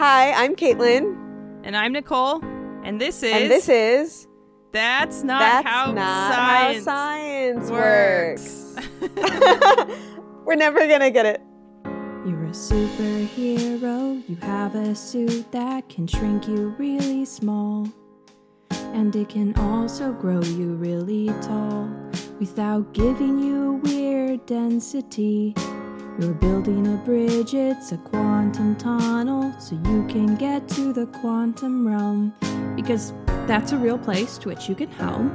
Hi, I'm Caitlin. And I'm Nicole. And this is. And this is. That's not That's how not science, how science works. works. We're never gonna get it. You're a superhero, you have a suit that can shrink you really small. And it can also grow you really tall without giving you weird density. You're building a bridge, it's a quantum tunnel, so you can get to the quantum realm. Because that's a real place to which you can home.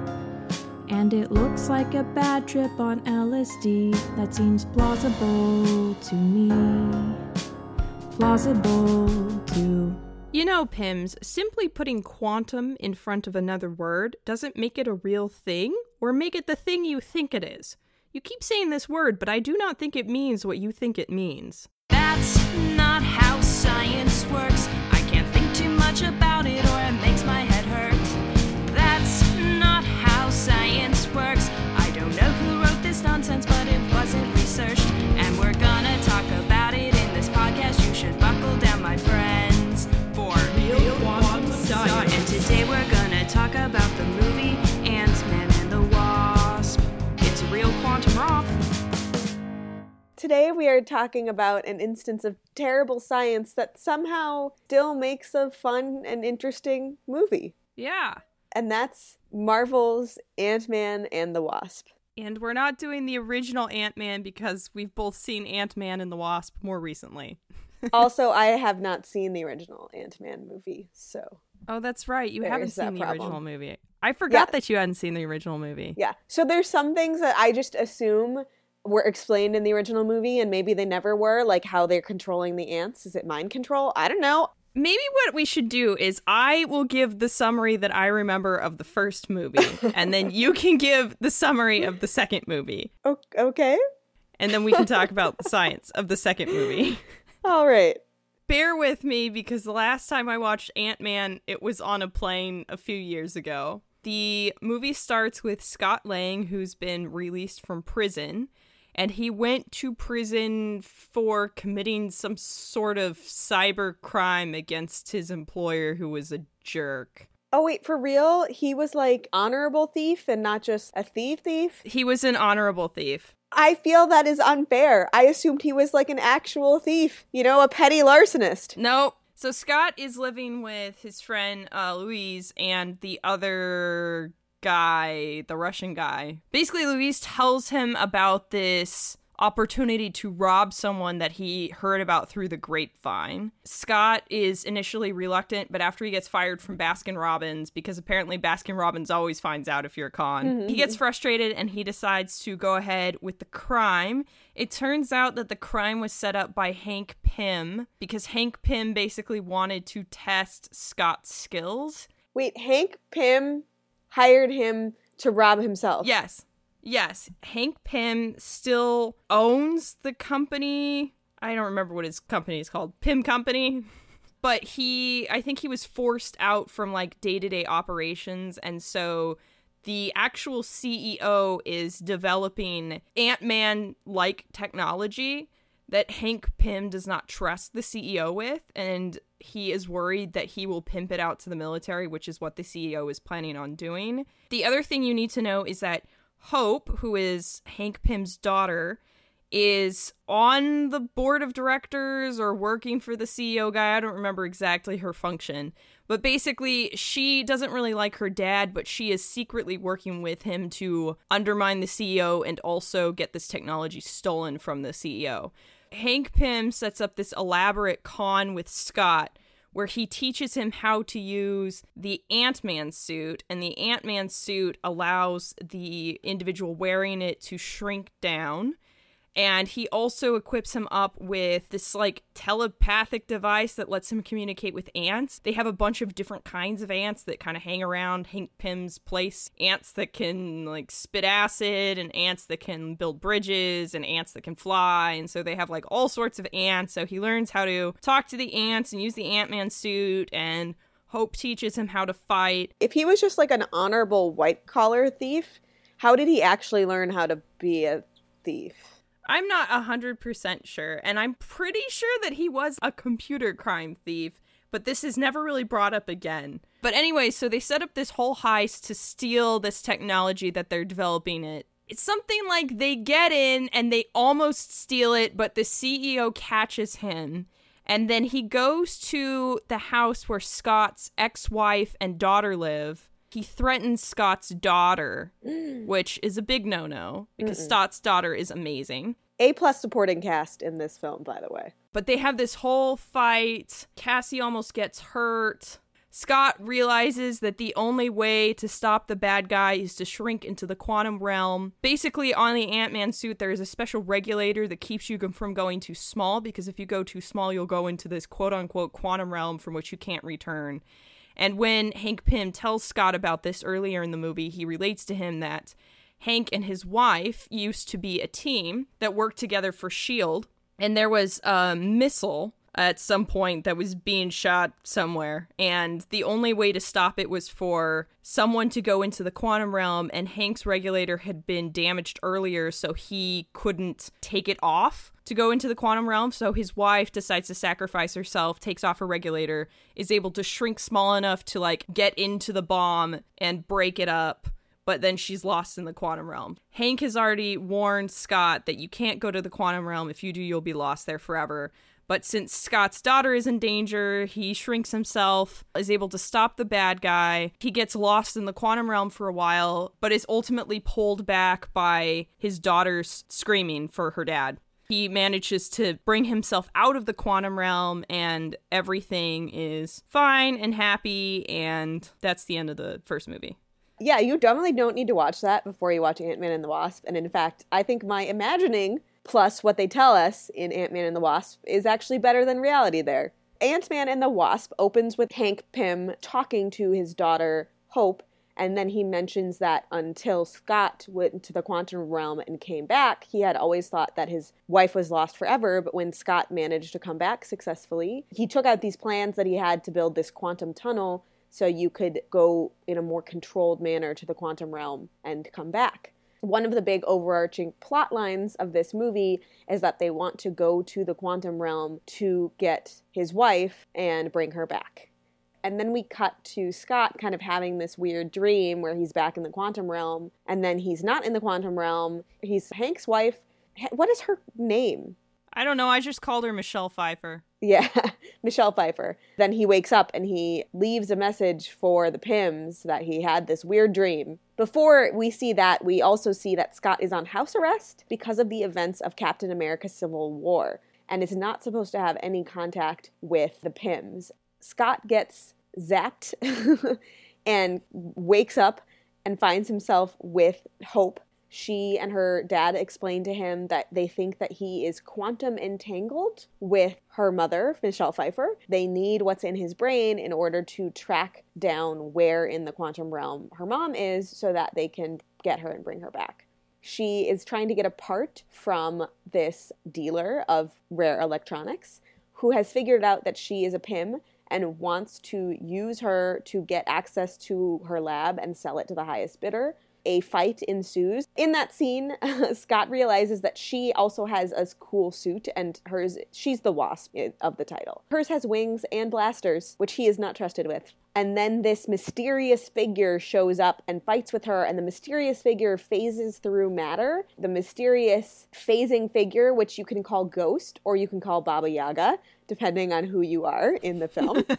And it looks like a bad trip on LSD. That seems plausible to me. Plausible to. You know, Pyms, simply putting quantum in front of another word doesn't make it a real thing or make it the thing you think it is. You keep saying this word, but I do not think it means what you think it means. That's not how science works. I can't think too much about Today we are talking about an instance of terrible science that somehow still makes a fun and interesting movie. Yeah. And that's Marvel's Ant Man and the Wasp. And we're not doing the original Ant Man because we've both seen Ant Man and the Wasp more recently. also, I have not seen the original Ant Man movie, so Oh, that's right. You haven't seen the problem. original movie. I forgot Yeah. that you hadn't seen the original movie. yeah. So there's some things that I just assume were explained in the original movie and maybe they never were, like how they're controlling the ants. Is it mind control? I don't know. Maybe what we should do is I will give the summary that I remember of the first movie, and then you can give the summary of the second movie, okay. and then we can talk about the science of the second movie. All right. Bear with me because the last time I watched Ant Man, it was on a plane a few years ago. The movie starts with Scott Lang, who's been released from prison, and he went to prison for committing some sort of cyber crime against his employer, who was a jerk. Oh wait, for real? He was like honorable thief and not just a thief thief? He was an honorable thief. I feel that is unfair. I assumed he was like an actual thief, you know, a petty larcenist. Nope. So Scott is living with his friend uh, Luis and the other guy, the Russian guy. Basically, Luis tells him about this opportunity to rob someone that he heard about through the grapevine. Scott is initially reluctant, but after he gets fired from Baskin Robbins, because apparently Baskin Robbins always finds out if you're a con, he mm-hmm. gets frustrated and he decides to go ahead with the crime. It turns out that the crime was set up by Hank Pym because Hank Pym basically wanted to test Scott's skills. Wait, Hank Pym hired him to rob himself. Yes. Yes. Hank Pym still owns the company. I don't remember what his company is called. Pym Company. But he, I think he was forced out from like day to day operations. And so the actual CEO is developing Ant Man like technology that Hank Pym does not trust the CEO with. And he is worried that he will pimp it out to the military, which is what the CEO is planning on doing. The other thing you need to know is that Hope, who is Hank Pym's daughter, is on the board of directors or working for the CEO guy. I don't remember exactly her function. But basically, she doesn't really like her dad, but she is secretly working with him to undermine the CEO and also get this technology stolen from the CEO. Hank Pym sets up this elaborate con with Scott where he teaches him how to use the Ant Man suit, and the Ant Man suit allows the individual wearing it to shrink down. And he also equips him up with this like telepathic device that lets him communicate with ants. They have a bunch of different kinds of ants that kind of hang around Hank Pym's place. Ants that can like spit acid, and ants that can build bridges, and ants that can fly. And so they have like all sorts of ants. So he learns how to talk to the ants and use the Ant Man suit. And Hope teaches him how to fight. If he was just like an honorable white collar thief, how did he actually learn how to be a thief? I'm not 100% sure, and I'm pretty sure that he was a computer crime thief, but this is never really brought up again. But anyway, so they set up this whole heist to steal this technology that they're developing it. It's something like they get in and they almost steal it, but the CEO catches him. And then he goes to the house where Scott's ex wife and daughter live. He threatens Scott's daughter, mm. which is a big no no because Scott's daughter is amazing. A plus supporting cast in this film, by the way. But they have this whole fight. Cassie almost gets hurt. Scott realizes that the only way to stop the bad guy is to shrink into the quantum realm. Basically, on the Ant Man suit, there is a special regulator that keeps you from going too small because if you go too small, you'll go into this quote unquote quantum realm from which you can't return. And when Hank Pym tells Scott about this earlier in the movie, he relates to him that Hank and his wife used to be a team that worked together for S.H.I.E.L.D., and there was a missile at some point that was being shot somewhere. And the only way to stop it was for someone to go into the quantum realm. And Hank's regulator had been damaged earlier so he couldn't take it off to go into the quantum realm so his wife decides to sacrifice herself takes off her regulator is able to shrink small enough to like get into the bomb and break it up but then she's lost in the quantum realm. Hank has already warned Scott that you can't go to the quantum realm. If you do, you'll be lost there forever. But since Scott's daughter is in danger, he shrinks himself, is able to stop the bad guy. He gets lost in the quantum realm for a while, but is ultimately pulled back by his daughter's screaming for her dad. He manages to bring himself out of the quantum realm, and everything is fine and happy, and that's the end of the first movie. Yeah, you definitely don't need to watch that before you watch Ant Man and the Wasp. And in fact, I think my imagining plus what they tell us in Ant Man and the Wasp is actually better than reality there. Ant Man and the Wasp opens with Hank Pym talking to his daughter, Hope, and then he mentions that until Scott went to the quantum realm and came back, he had always thought that his wife was lost forever. But when Scott managed to come back successfully, he took out these plans that he had to build this quantum tunnel so you could go in a more controlled manner to the quantum realm and come back. One of the big overarching plot lines of this movie is that they want to go to the quantum realm to get his wife and bring her back. And then we cut to Scott kind of having this weird dream where he's back in the quantum realm, and then he's not in the quantum realm. He's Hank's wife. What is her name? I don't know. I just called her Michelle Pfeiffer. Yeah, Michelle Pfeiffer. Then he wakes up and he leaves a message for the Pyms that he had this weird dream. Before we see that, we also see that Scott is on house arrest because of the events of Captain America Civil War and is not supposed to have any contact with the Pyms. Scott gets zapped and wakes up and finds himself with Hope she and her dad explain to him that they think that he is quantum entangled with her mother, Michelle Pfeiffer. They need what's in his brain in order to track down where in the quantum realm her mom is so that they can get her and bring her back. She is trying to get a part from this dealer of rare electronics who has figured out that she is a Pym and wants to use her to get access to her lab and sell it to the highest bidder a fight ensues. In that scene, Scott realizes that she also has a cool suit, and hers, she's the wasp of the title. Hers has wings and blasters, which he is not trusted with. And then this mysterious figure shows up and fights with her, and the mysterious figure phases through matter. The mysterious phasing figure, which you can call Ghost or you can call Baba Yaga, depending on who you are in the film.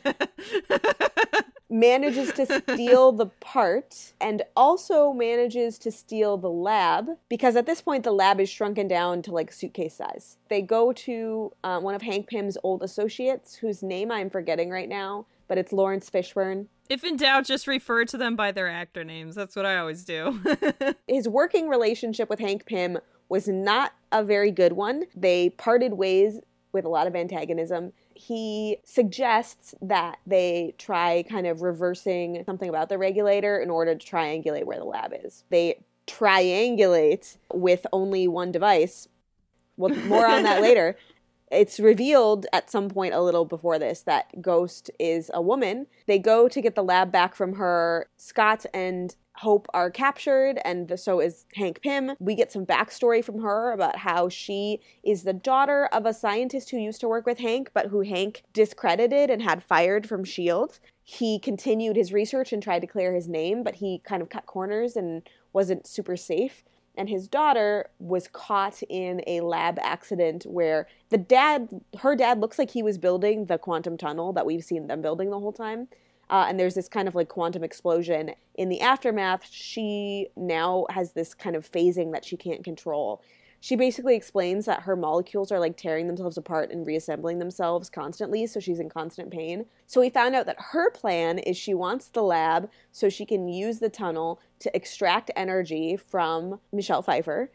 manages to steal the part and also manages to steal the lab because at this point the lab is shrunken down to like suitcase size. They go to uh, one of Hank Pym's old associates, whose name I'm forgetting right now, but it's Laurence Fishburne. If in doubt, just refer to them by their actor names. That's what I always do. His working relationship with Hank Pym was not a very good one. They parted ways with a lot of antagonism he suggests that they try kind of reversing something about the regulator in order to triangulate where the lab is. They triangulate with only one device. Well, more on that later. It's revealed at some point a little before this that Ghost is a woman. They go to get the lab back from her. Scott and Hope are captured, and so is Hank Pym. We get some backstory from her about how she is the daughter of a scientist who used to work with Hank, but who Hank discredited and had fired from S.H.I.E.L.D. He continued his research and tried to clear his name, but he kind of cut corners and wasn't super safe. And his daughter was caught in a lab accident where the dad, her dad, looks like he was building the quantum tunnel that we've seen them building the whole time. Uh, and there's this kind of like quantum explosion. In the aftermath, she now has this kind of phasing that she can't control. She basically explains that her molecules are like tearing themselves apart and reassembling themselves constantly, so she's in constant pain. So we found out that her plan is she wants the lab so she can use the tunnel to extract energy from Michelle Pfeiffer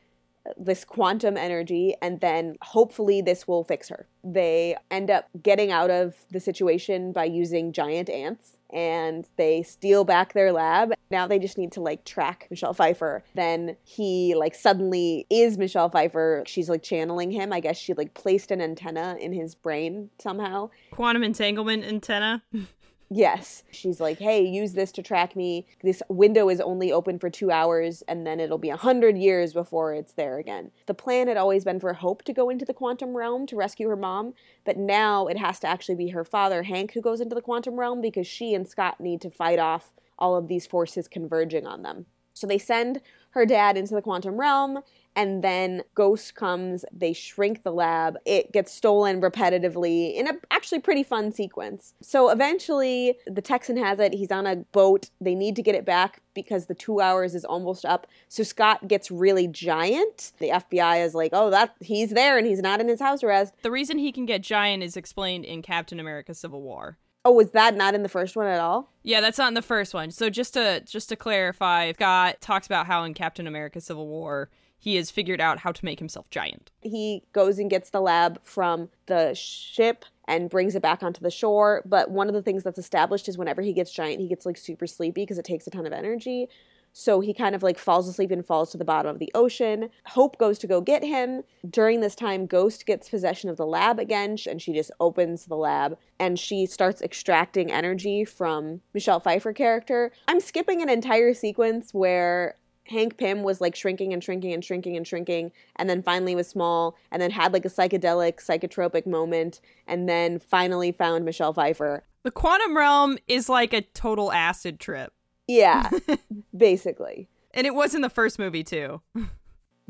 this quantum energy, and then hopefully this will fix her. They end up getting out of the situation by using giant ants. And they steal back their lab. Now they just need to like track Michelle Pfeiffer. Then he like suddenly is Michelle Pfeiffer. She's like channeling him. I guess she like placed an antenna in his brain somehow. Quantum entanglement antenna. Yes. She's like, hey, use this to track me. This window is only open for two hours, and then it'll be a hundred years before it's there again. The plan had always been for Hope to go into the quantum realm to rescue her mom, but now it has to actually be her father, Hank, who goes into the quantum realm because she and Scott need to fight off all of these forces converging on them. So they send her dad into the quantum realm, and then Ghost comes, they shrink the lab, it gets stolen repetitively in a actually pretty fun sequence. So eventually, the Texan has it, he's on a boat, they need to get it back because the two hours is almost up. So Scott gets really giant. The FBI is like, oh, that he's there and he's not in his house arrest. The reason he can get giant is explained in Captain America Civil War. Oh, was that not in the first one at all? Yeah, that's not in the first one. So just to just to clarify, Scott talks about how in Captain America Civil War he has figured out how to make himself giant. He goes and gets the lab from the ship and brings it back onto the shore. But one of the things that's established is whenever he gets giant, he gets like super sleepy because it takes a ton of energy. So he kind of like falls asleep and falls to the bottom of the ocean. Hope goes to go get him. During this time, Ghost gets possession of the lab again, and she just opens the lab and she starts extracting energy from Michelle Pfeiffer character. I'm skipping an entire sequence where Hank Pym was like shrinking and shrinking and shrinking and shrinking, and then finally was small, and then had like a psychedelic, psychotropic moment, and then finally found Michelle Pfeiffer. The quantum realm is like a total acid trip. Yeah, basically. And it was in the first movie too.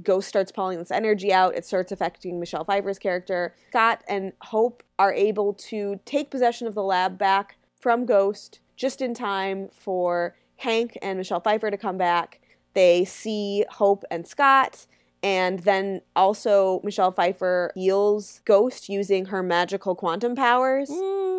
Ghost starts pulling this energy out. It starts affecting Michelle Pfeiffer's character. Scott and Hope are able to take possession of the lab back from Ghost just in time for Hank and Michelle Pfeiffer to come back. They see Hope and Scott, and then also Michelle Pfeiffer heals Ghost using her magical quantum powers. Ooh.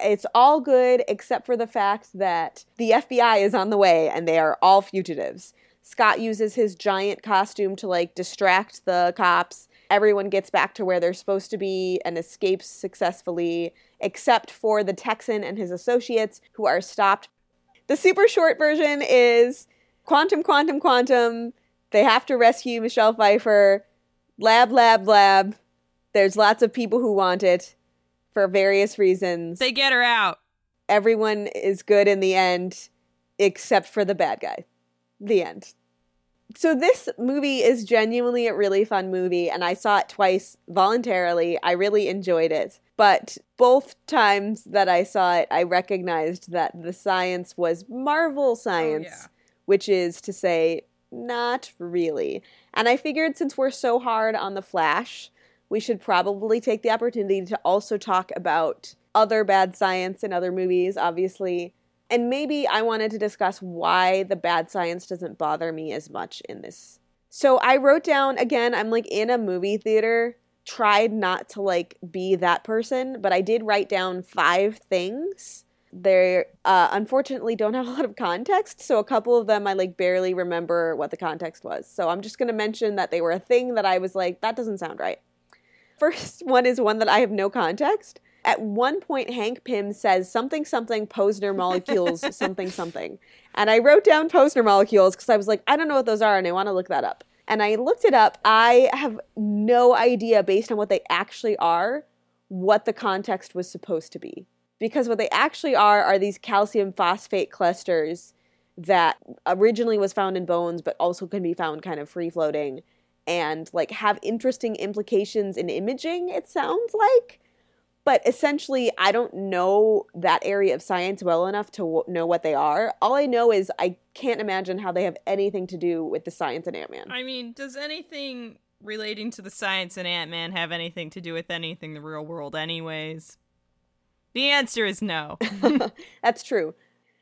It's all good except for the fact that the FBI is on the way and they are all fugitives. Scott uses his giant costume to like distract the cops. Everyone gets back to where they're supposed to be and escapes successfully, except for the Texan and his associates who are stopped. The super short version is quantum, quantum, quantum. They have to rescue Michelle Pfeiffer. Lab, lab, lab. There's lots of people who want it for various reasons They get her out. everyone is good in the end except for the bad guy. The end. So this movie is genuinely a really fun movie and I saw it twice voluntarily. I really enjoyed it. But both times that I saw it, I recognized that the science was Marvel science, yeah. which is to say not really. And I figured since we're so hard on the Flash, we should probably take the opportunity to also talk about other bad science in other movies, obviously. And maybe I wanted to discuss why the bad science doesn't bother me as much in this. So I wrote down again, I'm like in a movie theater, tried not to like be that person, but I did write down five things. They uh, unfortunately don't have a lot of context, so a couple of them I like barely remember what the context was. So I'm just going to mention that they were a thing that I was like, that doesn't sound right. First one is one that I have no context. At one point, Hank Pym says something something Posner molecules something something. And I wrote down Posner molecules because I was like, I don't know what those are and I want to look that up. And I looked it up. I have no idea, based on what they actually are, what the context was supposed to be. Because what they actually are are these calcium phosphate clusters that originally was found in bones but also can be found kind of free floating and like have interesting implications in imaging it sounds like but essentially i don't know that area of science well enough to w- know what they are all i know is i can't imagine how they have anything to do with the science in ant-man I mean, does anything relating to the science in Ant Man have anything to do with anything in the real world, anyways? The answer is no. That's true.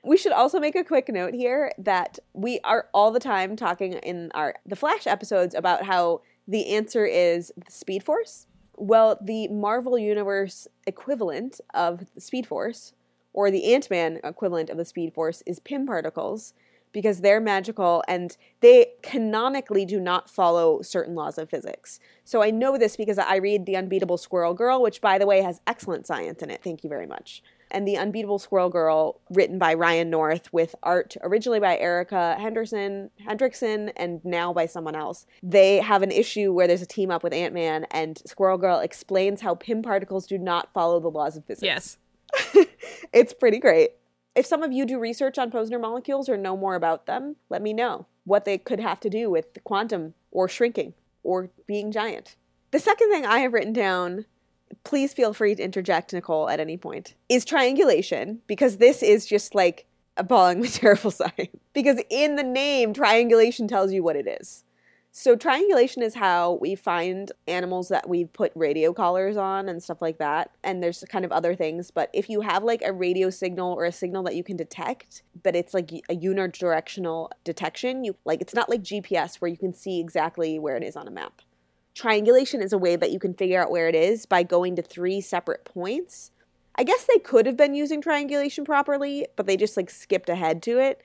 We should also make a quick note here that we are all the time talking in our the Flash episodes about how the answer is the Speed Force. Well, the Marvel Universe equivalent of the Speed Force, or the Ant Man equivalent of the Speed Force, is Pym particles because they're magical and they canonically do not follow certain laws of physics. So I know this because I read The Unbeatable Squirrel Girl, which, by the way, has excellent science in it. Thank you very much. And The Unbeatable Squirrel Girl, written by Ryan North, with art originally by Erica Henderson, Hendrickson, and now by someone else. They have an issue where there's a team up with Ant Man, and Squirrel Girl explains how Pym particles do not follow the laws of physics. yes. it's pretty great. If some of you do research on Posner molecules or know more about them, let me know what they could have to do with quantum or shrinking or being giant. The second thing I have written down, please feel free to interject, Nicole, at any point, is triangulation, because this is just like appalling with terrible science. Because in the name, triangulation tells you what it is. So, triangulation is how we find animals that we've put radio collars on and stuff like that. And there's kind of other things. But if you have like a radio signal or a signal that you can detect, but it's like a unidirectional detection, you like it's not like GPS where you can see exactly where it is on a map. Triangulation is a way that you can figure out where it is by going to three separate points. I guess they could have been using triangulation properly, but they just like skipped ahead to it.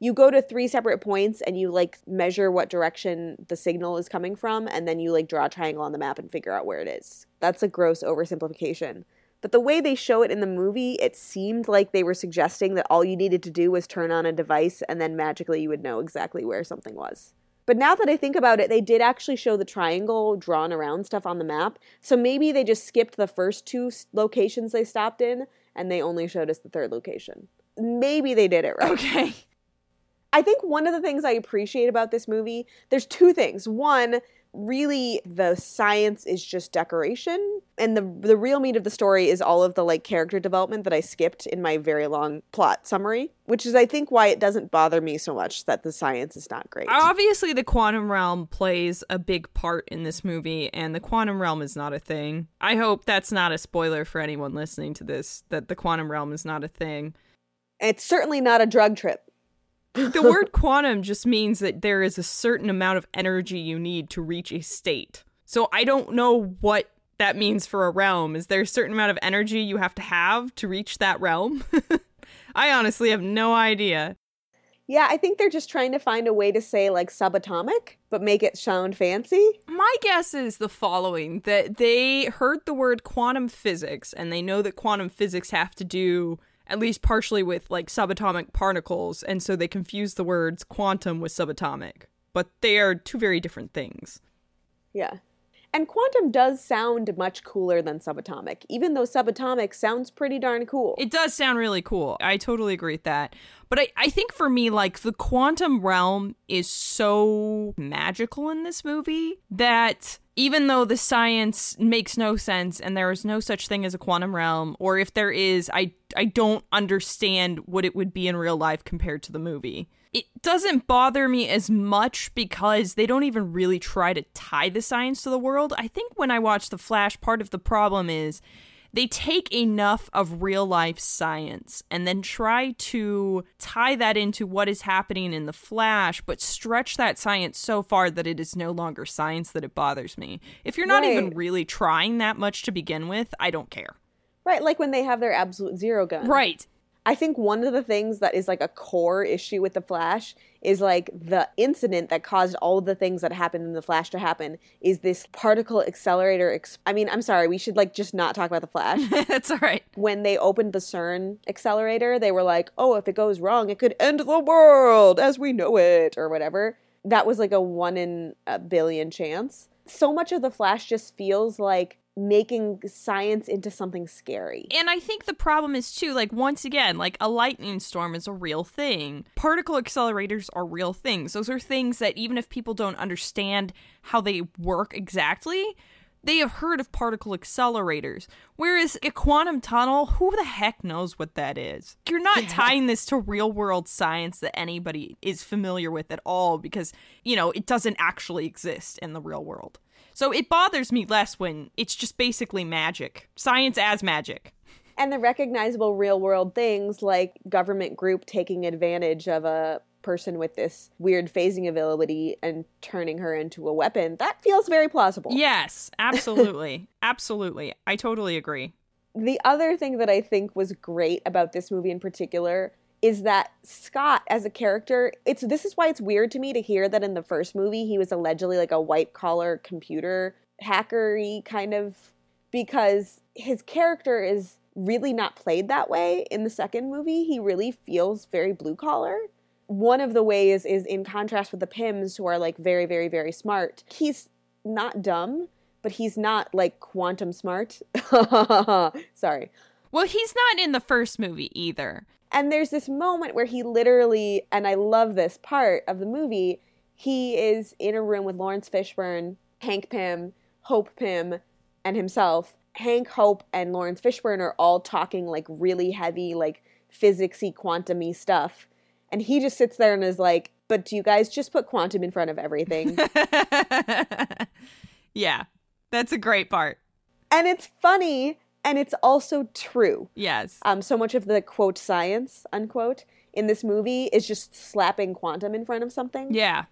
You go to three separate points and you like measure what direction the signal is coming from and then you like draw a triangle on the map and figure out where it is. That's a gross oversimplification. But the way they show it in the movie it seemed like they were suggesting that all you needed to do was turn on a device and then magically you would know exactly where something was but now that I think about it, they did actually show the triangle drawn around stuff on the map. So maybe they just skipped the first two locations they stopped in and they only showed us the third location. Maybe they did it right. Okay. I think one of the things I appreciate about this movie, there's two things. One, really the science is just decoration and the the real meat of the story is all of the like character development that I skipped in my very long plot summary, which is I think why it doesn't bother me so much that the science is not great. Obviously, the quantum realm plays a big part in this movie, and the quantum realm is not a thing. I hope that's not a spoiler for anyone listening to this, that the quantum realm is not a thing. It's certainly not a drug trip. The word quantum just means that there is a certain amount of energy you need to reach a state. So I don't know what that means for a realm. Is there a certain amount of energy you have to have to reach that realm? I honestly have no idea. Yeah, I think they're just trying to find a way to say like subatomic, but make it sound fancy. My guess is the following that they heard the word quantum physics and they know that quantum physics have to do at least partially with like subatomic particles, and so they confuse the words quantum with subatomic. But they are two very different things. Yeah. And quantum does sound much cooler than subatomic, even though subatomic sounds pretty darn cool. It does sound really cool. I totally agree with that. But I, I think for me, like, the quantum realm is so magical in this movie that even though the science makes no sense and there is no such thing as a quantum realm, or if there is, I, I don't understand what it would be in real life compared to the movie. It doesn't bother me as much because they don't even really try to tie the science to the world. I think when I watch The Flash, part of the problem is they take enough of real life science and then try to tie that into what is happening in the flash but stretch that science so far that it is no longer science that it bothers me. If you're not even really trying that much to begin with i don't care. Right, like when they have their absolute zero gun. right I think one of the things that is like a core issue with the Flash is like the incident that caused all of the things that happened in the Flash to happen is this particle accelerator. I mean, I'm sorry, we should like just not talk about the Flash. that's all right when they opened the CERN accelerator, they were like, oh, if it goes wrong, it could end the world as we know it, or whatever. That was like a one in a billion chance. So much of the Flash just feels like making science into something scary. And I think the problem is too, like, once again, like a lightning storm is a real thing. Particle accelerators are real things. Those are things that even if people don't understand how they work exactly, they have heard of particle accelerators. Whereas a quantum tunnel, who the heck knows what that is? You're not tying this to real world science that anybody is familiar with at all because, you know, it doesn't actually exist in the real world. So it bothers me less when it's just basically magic. Science as magic. And the recognizable real world things like government group taking advantage of a person with this weird phasing ability and turning her into a weapon, that feels very plausible. Yes, absolutely. absolutely. I totally agree. The other thing that I think was great about this movie in particular is that Scott as a character, it's this is why it's weird to me to hear that in the first movie he was allegedly like a white collar computer hackery kind of because his character is really not played that way in the second movie. He really feels very blue collar. One of the ways is in contrast with the Pyms who are like very very very smart. He's not dumb, but he's not like quantum smart. Sorry. Well, he's not in the first movie either. And there's this moment where he literally, and I love this part of the movie, he is in a room with Laurence Fishburne, Hank Pym, Hope Pym, and himself. Hank, Hope, and Laurence Fishburne are all talking like really heavy, like physicsy, quantumy stuff. And he just sits there and is like, but do you guys just put quantum in front of everything? yeah, that's a great part. and it's funny and it's also true. Yes. Um, so much of the quote science unquote in this movie is just slapping quantum in front of something. Yeah.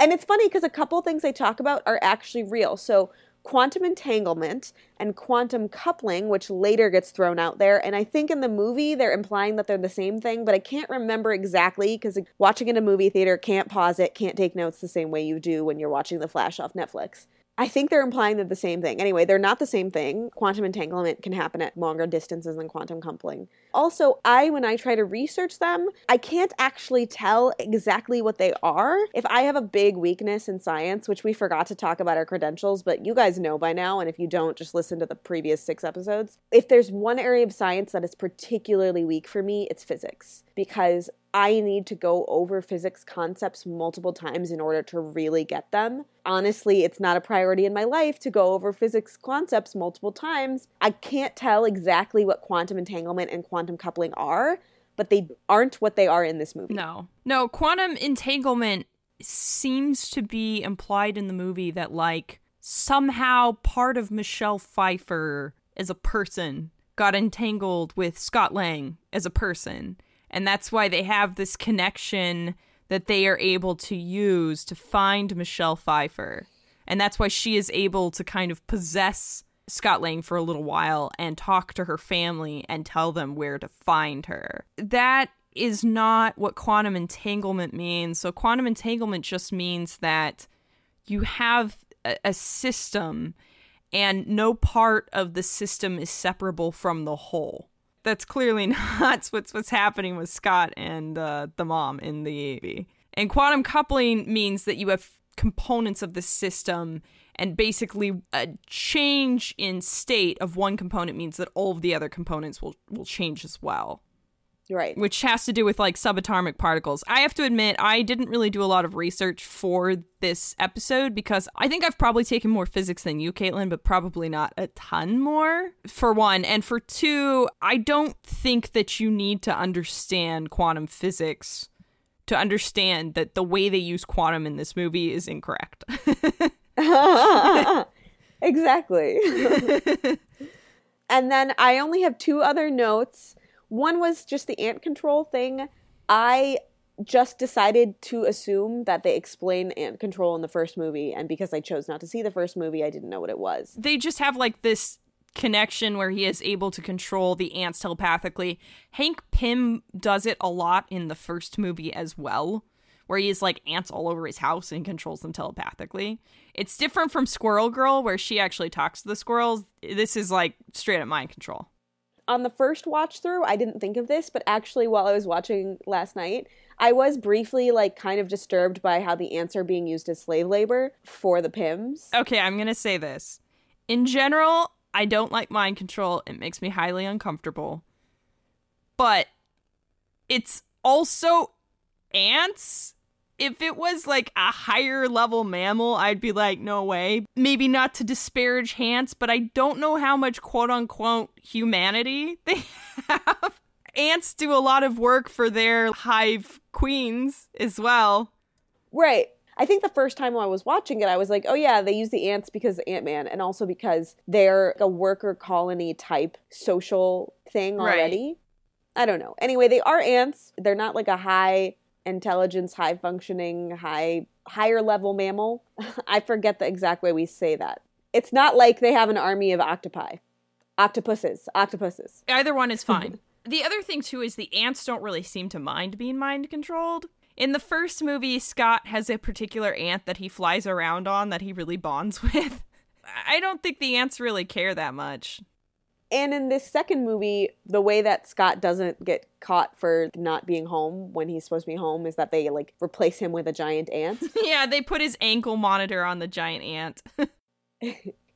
And it's funny because a couple things they talk about are actually real. So quantum entanglement and quantum coupling, which later gets thrown out there. And I think in the movie they're implying that they're the same thing, but I can't remember exactly because watching in a movie theater can't pause it, can't take notes the same way you do when you're watching The Flash off Netflix. I think they're implying they're the same thing. Anyway, they're not the same thing. Quantum entanglement can happen at longer distances than quantum coupling. Also, I, when I try to research them, I can't actually tell exactly what they are. If I have a big weakness in science, which we forgot to talk about our credentials, but you guys know by now, and if you don't, just listen to the previous six episodes. If there's one area of science that is particularly weak for me, it's physics. Because I need to go over physics concepts multiple times in order to really get them. Honestly, it's not a priority in my life to go over physics concepts multiple times. I can't tell exactly what quantum entanglement and quantum coupling are, but they aren't what they are in this movie. No. No, quantum entanglement seems to be implied in the movie that, like, somehow part of Michelle Pfeiffer as a person got entangled with Scott Lang as a person. And that's why they have this connection that they are able to use to find Michelle Pfeiffer. And that's why she is able to kind of possess Scott Lang for a little while and talk to her family and tell them where to find her. That is not what quantum entanglement means. So, quantum entanglement just means that you have a, a system and no part of the system is separable from the whole. That's clearly not what's what's happening with Scott and uh, the mom in the movie. And quantum coupling means that you have components of the system and basically a change in state of one component means that all of the other components will will change as well Right. which has to do with like subatomic particles. I have to admit, I didn't really do a lot of research for this episode because I think I've probably taken more physics than you, Caitlin, but probably not a ton more, for one. And for two, I don't think that you need to understand quantum physics to understand that the way they use quantum in this movie is incorrect. exactly. and then I only have two other notes. One was just the ant control thing. I just decided to assume that they explain ant control in the first movie, and because I chose not to see the first movie, I didn't know what it was. they just have like this connection where he is able to control the ants telepathically. Hank Pym does it a lot in the first movie as well, where he has like ants all over his house and controls them telepathically. It's different from Squirrel Girl, where she actually talks to the squirrels. This is like straight up mind control. On the first watch through, I didn't think of this, but actually, while I was watching last night, I was briefly like kind of disturbed by how the ants are being used as slave labor for the Pyms. Okay, I'm gonna say this. In general, I don't like mind control. It makes me highly uncomfortable. But it's also ants. If it was like a higher level mammal, I'd be like, no way. Maybe not to disparage ants, but I don't know how much quote unquote humanity they have. Ants do a lot of work for their hive queens as well. Right. I think the first time I was watching it, I was like, oh yeah, they use the ants because Ant Man, and also because they're a worker colony type social thing Right. already. I don't know. Anyway, they are ants. They're not like a high intelligence, high functioning, high higher level mammal. I forget the exact way we say that. It's not like they have an army of octopi. Octopuses. Octopuses. Either one is fine. the other thing too is the ants don't really seem to mind being mind controlled. In the first movie, Scott has a particular ant that he flies around on that he really bonds with. I don't think the ants really care that much. And in this second movie, the way that Scott doesn't get caught for not being home when he's supposed to be home is that they like replace him with a giant ant. yeah, they put his ankle monitor on the giant ant.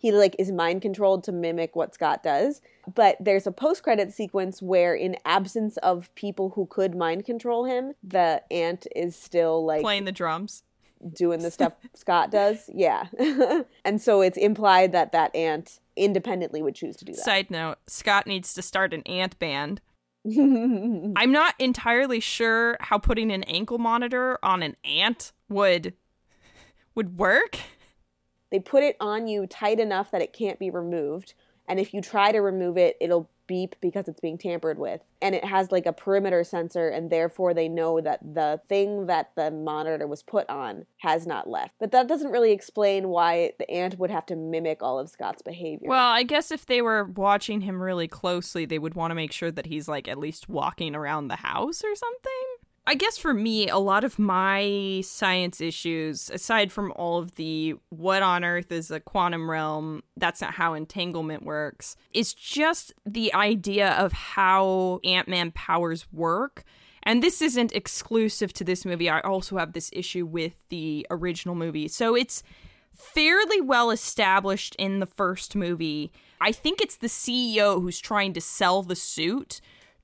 he like is mind controlled to mimic what Scott does. But there's a post credit sequence where in absence of people who could mind control him, the ant is still like playing the drums. doing the stuff Scott does. Yeah. and so it's implied that that ant independently would choose to do that. Side note, Scott needs to start an ant band. I'm not entirely sure how putting an ankle monitor on an ant would would work. they put it on you tight enough that it can't be removed and if you try to remove it it'll beep because it's being tampered with. And it has like a perimeter sensor and therefore they know that the thing that the monitor was put on has not left. But that doesn't really explain why the ant would have to mimic all of scott's behavior. Well, I guess if they were watching him really closely, they would want to make sure that he's like at least walking around the house or something. I guess for me, a lot of my science issues, aside from all of the what on earth is a quantum realm, that's not how entanglement works, is just the idea of how Ant Man powers work. And this isn't exclusive to this movie. I also have this issue with the original movie. So it's fairly well established in the first movie. I think it's the CEO who's trying to sell the suit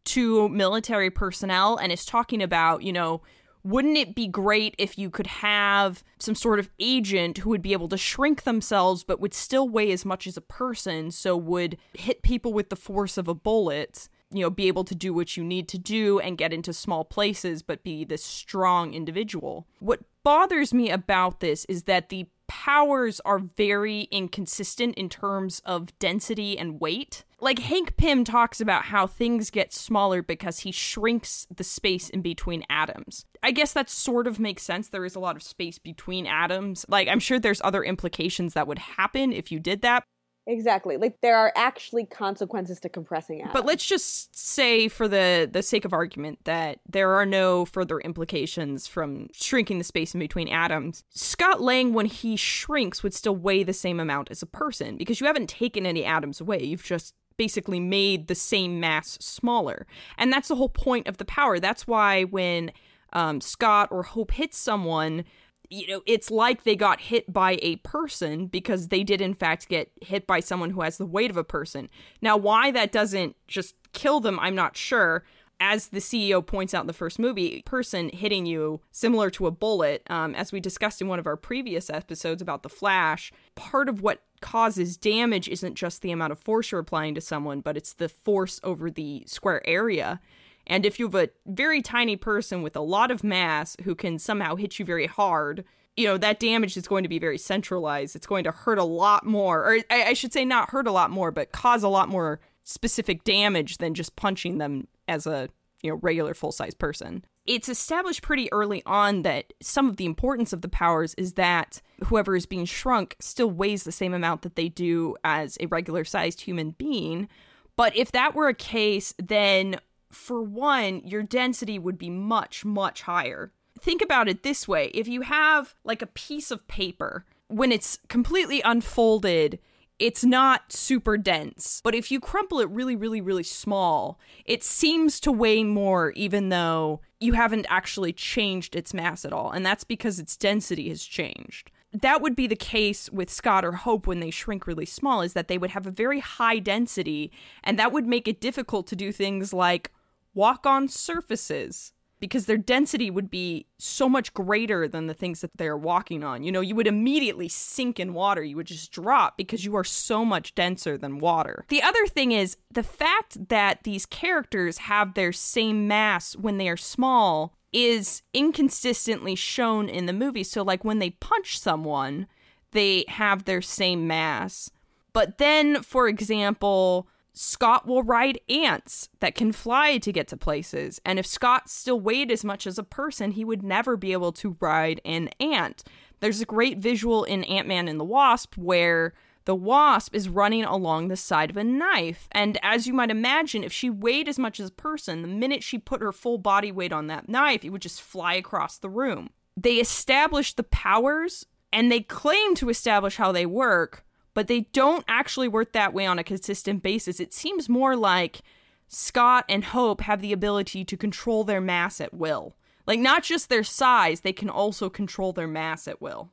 to military personnel and is talking about, you know, wouldn't it be great if you could have some sort of agent who would be able to shrink themselves but would still weigh as much as a person, so would hit people with the force of a bullet? You know, be able to do what you need to do and get into small places, but be this strong individual. What bothers me about this is that the powers are very inconsistent in terms of density and weight. Like Hank Pym talks about how things get smaller because he shrinks the space in between atoms. I guess that sort of makes sense. There is a lot of space between atoms. Like, I'm sure there's other implications that would happen if you did that. exactly like there are actually consequences to compressing atoms But let's just say, for the the sake of argument, that there are no further implications from shrinking the space in between atoms. Scott Lang, when he shrinks, would still weigh the same amount as a person because you haven't taken any atoms away. You've just basically made the same mass smaller, and that's the whole point of the power. That's why when um, Scott or Hope hits someone, you know, it's like they got hit by a person because they did, in fact, get hit by someone who has the weight of a person. Now, why that doesn't just kill them, I'm not sure. As the CEO points out in the first movie, person hitting you similar to a bullet, um, as we discussed in one of our previous episodes about the Flash, part of what causes damage isn't just the amount of force you're applying to someone, but it's the force over the square area. And if you have a very tiny person with a lot of mass who can somehow hit you very hard, you know, that damage is going to be very centralized. It's going to hurt a lot more, or I, I should say, not hurt a lot more, but cause a lot more specific damage than just punching them as a, you know, regular full size person. It's established pretty early on that some of the importance of the powers is that whoever is being shrunk still weighs the same amount that they do as a regular sized human being. But if that were a case, then for one, your density would be much, much higher. Think about it this way if you have like a piece of paper, when it's completely unfolded, it's not super dense. But if you crumple it really, really, really small, it seems to weigh more, even though you haven't actually changed its mass at all. And that's because its density has changed. that would be the case with Scott or Hope when they shrink really small, is that they would have a very high density, and that would make it difficult to do things like walk on surfaces because their density would be so much greater than the things that they're walking on. You know, you would immediately sink in water. You would just drop because you are so much denser than water. The other thing is the fact that these characters have their same mass when they are small is inconsistently shown in the movie. So, like when they punch someone, they have their same mass. But then, for example, Scott will ride ants that can fly to get to places. And if Scott still weighed as much as a person, he would never be able to ride an ant. There's a great visual in Ant Man and the Wasp where the wasp is running along the side of a knife. And as you might imagine, if she weighed as much as a person, the minute she put her full body weight on that knife, it would just fly across the room. They established the powers and they claim to establish how they work, but they don't actually work that way on a consistent basis. It seems more like Scott and Hope have the ability to control their mass at will. Like, not just their size, they can also control their mass at will.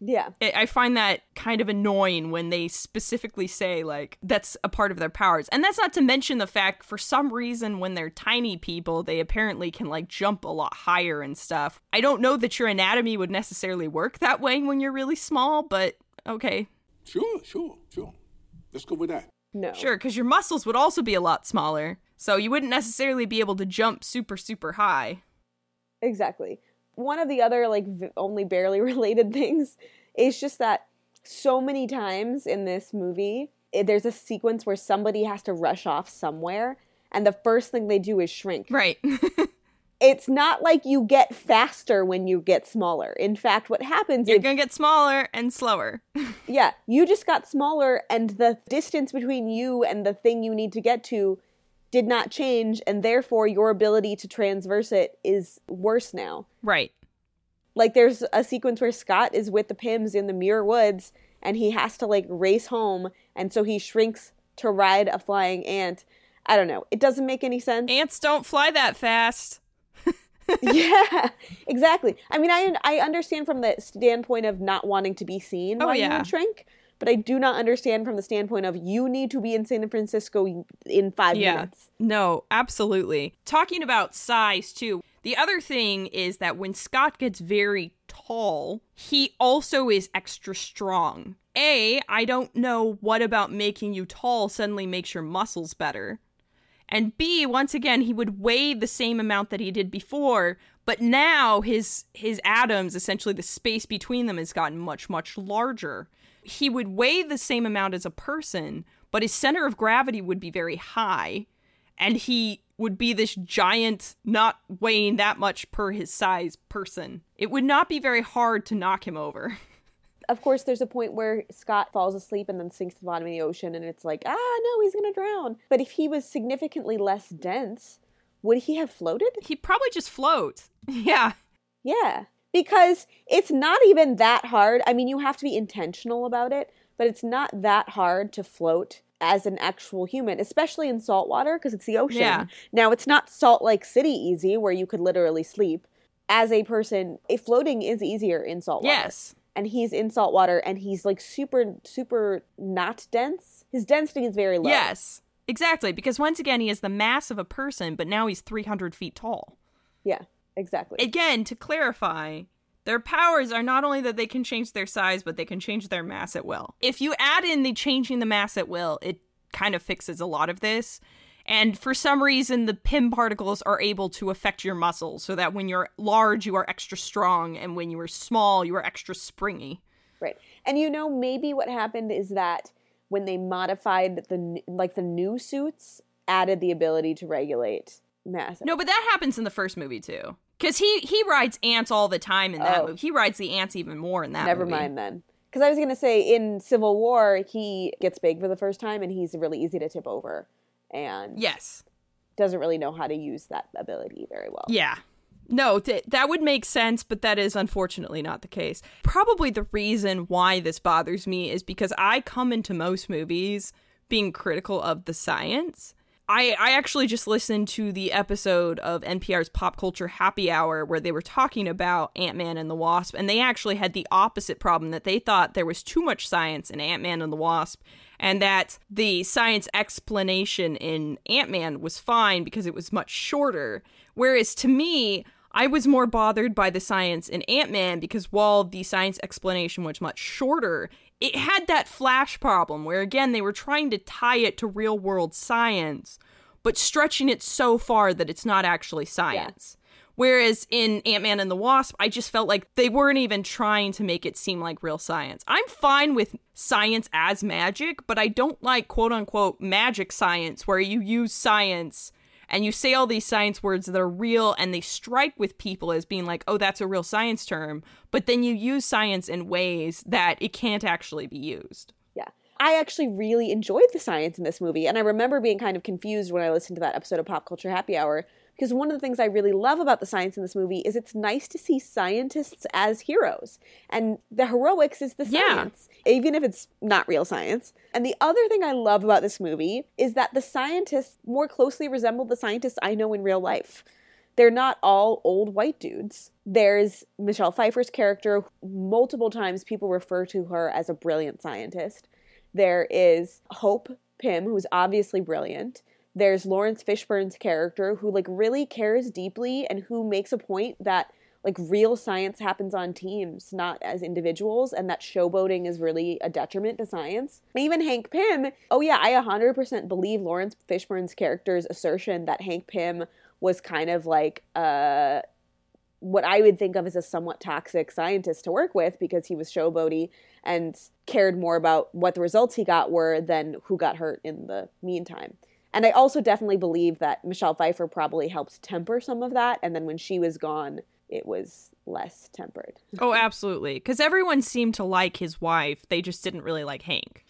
Yeah. I find that kind of annoying when they specifically say, like, that's a part of their powers. And that's not to mention the fact, for some reason, when they're tiny people, they apparently can, like, jump a lot higher and stuff. I don't know that your anatomy would necessarily work that way when you're really small, but okay. Sure, sure, sure. Let's go with that. No. Sure, because your muscles would also be a lot smaller. So you wouldn't necessarily be able to jump super, super high. Exactly. One of the other like v- only barely related things is just that so many times in this movie it, there's a sequence where somebody has to rush off somewhere and the first thing they do is shrink. Right. It's not like you get faster when you get smaller. In fact, what happens you're is to get smaller and slower. yeah, you just got smaller and the distance between you and the thing you need to get to did not change and therefore your ability to transverse it is worse now. right. like there's a sequence where Scott is with the Pyms in the Muir Woods and he has to like race home and so he shrinks to ride a flying ant. I don't know. It doesn't make any sense. Ants don't fly that fast. yeah, exactly. I mean, I I understand from the standpoint of not wanting to be seen Oh, you yeah. would shrink, but I do not understand from the standpoint of you need to be in San Francisco in five minutes. No, absolutely. Talking about size too. The other thing is that when Scott gets very tall, he also is extra strong. A, I don't know what about making you tall suddenly makes your muscles better. And B, once again, he would weigh the same amount that he did before, but now his his atoms, essentially the space between them has gotten much much larger. He would weigh the same amount as a person, but his center of gravity would be very high, and he would be this giant not weighing that much per his size person. It would not be very hard to knock him over. Of course, there's a point where Scott falls asleep and then sinks to the bottom of the ocean, and it's like, ah, no, he's gonna drown. But if he was significantly less dense, would he have floated? He'd probably just float. Yeah. Yeah. Because it's not even that hard. I mean, you have to be intentional about it, but it's not that hard to float as an actual human, especially in salt water because it's the ocean. Yeah. Now, it's not Salt Lake City easy where you could literally sleep. As a person, a floating is easier in salt water. Yes. And he's in salt water and he's like super, super not dense. His density is very low. Yes. Exactly, because once again, he has the mass of a person, but now he's 300 feet tall. Yeah, exactly. Again, to clarify, their powers are not only that they can change their size, but they can change their mass at will. If you add in the changing the mass at will, it kind of fixes a lot of this. And for some reason, the Pym particles are able to affect your muscles so that when you're large, you are extra strong, and when you are small, you are extra springy. Right. And you know, maybe what happened is that when they modified the like the new suits, added the ability to regulate mass. No, but that happens in the first movie too. Because he, he rides ants all the time in that Oh. movie. He rides the ants even more in that movie. Never movie. mind then. Because I was gonna say in Civil War he gets big for the first time and he's really easy to tip over, and Yes. doesn't really know how to use that ability very well. Yeah. No, th- that would make sense, but that is unfortunately not the case. Probably the reason why this bothers me is because I come into most movies being critical of the science. I, I actually just listened to the episode of NPR's Pop Culture Happy Hour where they were talking about Ant Man and the Wasp, and they actually had the opposite problem that they thought there was too much science in Ant Man and the Wasp, and that the science explanation in Ant Man was fine because it was much shorter. Whereas to me, I was more bothered by the science in Ant Man because while the science explanation was much shorter, it had that flash problem where, again, they were trying to tie it to real world science, but stretching it so far that it's not actually science. Whereas in Ant Man and the Wasp, I just felt like they weren't even trying to make it seem like real science. I'm fine with science as magic, but I don't like quote unquote magic science where you use science and you say all these science words that are real and they strike with people as being like, oh, that's a real science term, but then you use science in ways that it can't actually be used. Yeah. I actually really enjoyed the science in this movie. And I remember being kind of confused when I listened to that episode of Pop Culture Happy Hour because one of the things I really love about the science in this movie is it's nice to see scientists as heroes. And the heroics is the Yeah. science, even if it's not real science. And the other thing I love about this movie is that the scientists more closely resemble the scientists I know in real life. They're not all old white dudes. There's Michelle Pfeiffer's character. Multiple times people refer to her as a brilliant scientist. There is Hope Pym, who's obviously brilliant. There's Laurence Fishburne's character, who like really cares deeply and who makes a point that like real science happens on teams, not as individuals, and that showboating is really a detriment to science. Even Hank Pym, oh yeah, I 100% believe Laurence Fishburne's character's assertion that Hank Pym was kind of like uh what I would think of as a somewhat toxic scientist to work with because he was showboaty and cared more about what the results he got were than who got hurt in the meantime. And I also definitely believe that Michelle Pfeiffer probably helped temper some of that. And then when she was gone, it was less tempered. Oh, absolutely. Because everyone seemed to like his wife, they just didn't really like Hank.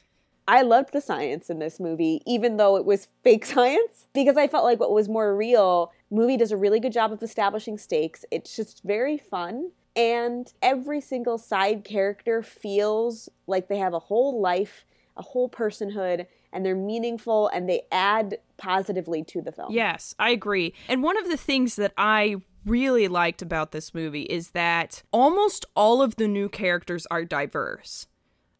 I loved the science in this movie, even though it was fake science, because I felt like what was more real. Movie does a really good job of establishing stakes. It's just very fun. And every single side character feels like they have a whole life, a whole personhood, and they're meaningful and they add positively to the film. Yes, I agree. And one of the things that I really liked about this movie is that almost all of the new characters are diverse.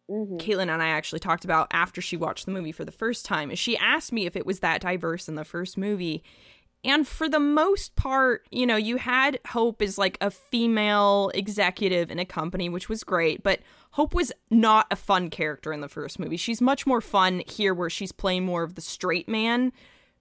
Mm-hmm. Caitlin and I actually talked about after she watched the movie for the first time. is She asked me if it was that diverse in the first movie. And for the most part, you know, you had Hope as like a female executive in a company, which was great, but Hope was not a fun character in the first movie. She's much more fun here, where she's playing more of the straight man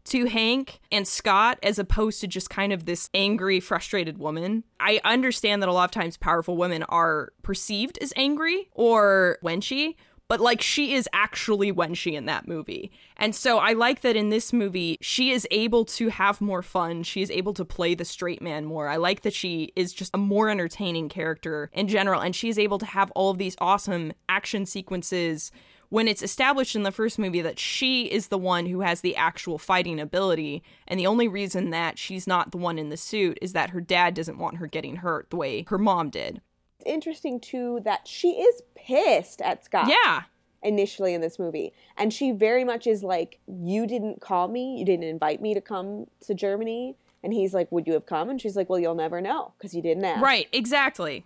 to Hank and Scott as opposed to just kind of this angry, frustrated woman. I understand that a lot of times powerful women are perceived as angry or wenchy, but like she is actually wenchy in that movie. And so I like that in this movie, she is able to have more fun. She is able to play the straight man more. I like that she is just a more entertaining character in general, and she is able to have all of these awesome action sequences when it's established in the first movie that she is the one who has the actual fighting ability, and the only reason that she's not the one in the suit is that her dad doesn't want her getting hurt the way her mom did. It's interesting too that she is pissed at Scott. Yeah. initially in this movie. And she very much is like, You didn't call me, you didn't invite me to come to Germany. And he's like, Would you have come? And she's like, Well, you'll never know because you didn't ask. Right, exactly.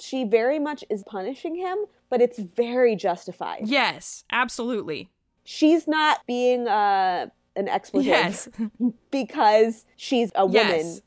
She very much is punishing him, but it's very justified. Yes, absolutely. She's not being uh, an expletive Yes. because she's a woman. Yes.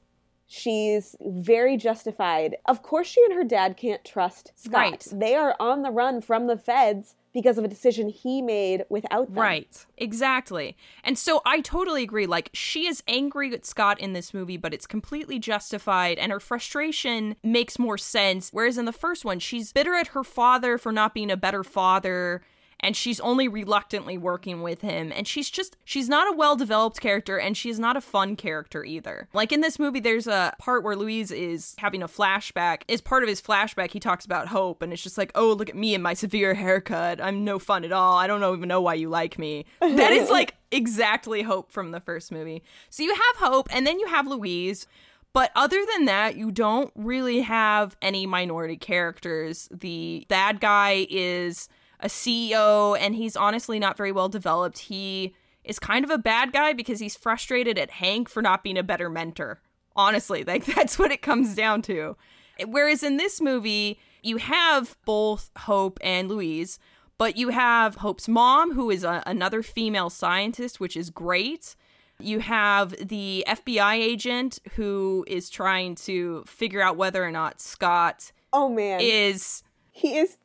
She's very justified. Of course, she and her dad can't trust Scott. Right. They are on the run from the feds because of a decision he made without them. Right. Exactly. And so I totally agree. Like, she is angry at Scott in this movie, but it's completely justified, and her frustration makes more sense. Whereas in the first one, she's bitter at her father for not being a better father. And she's only reluctantly working with him. And she's just, she's not a well developed character and she's not a fun character either. Like in this movie, there's a part where Luis is having a flashback. As part of his flashback, he talks about hope. And it's just like, oh, look at me and my severe haircut. I'm no fun at all. I don't even know why you like me. That is like exactly hope from the first movie. So you have hope and then you have Luis. But other than that, you don't really have any minority characters. The bad guy is a CEO and he's honestly not very well developed. He is kind of a bad guy because he's frustrated at Hank for not being a better mentor. Honestly, like that's what it comes down to. Whereas in this movie, you have both Hope and Luis, but you have Hope's mom, who is a, another female scientist, which is great. You have the FBI agent who is trying to figure out whether or not Scott Oh man, is he is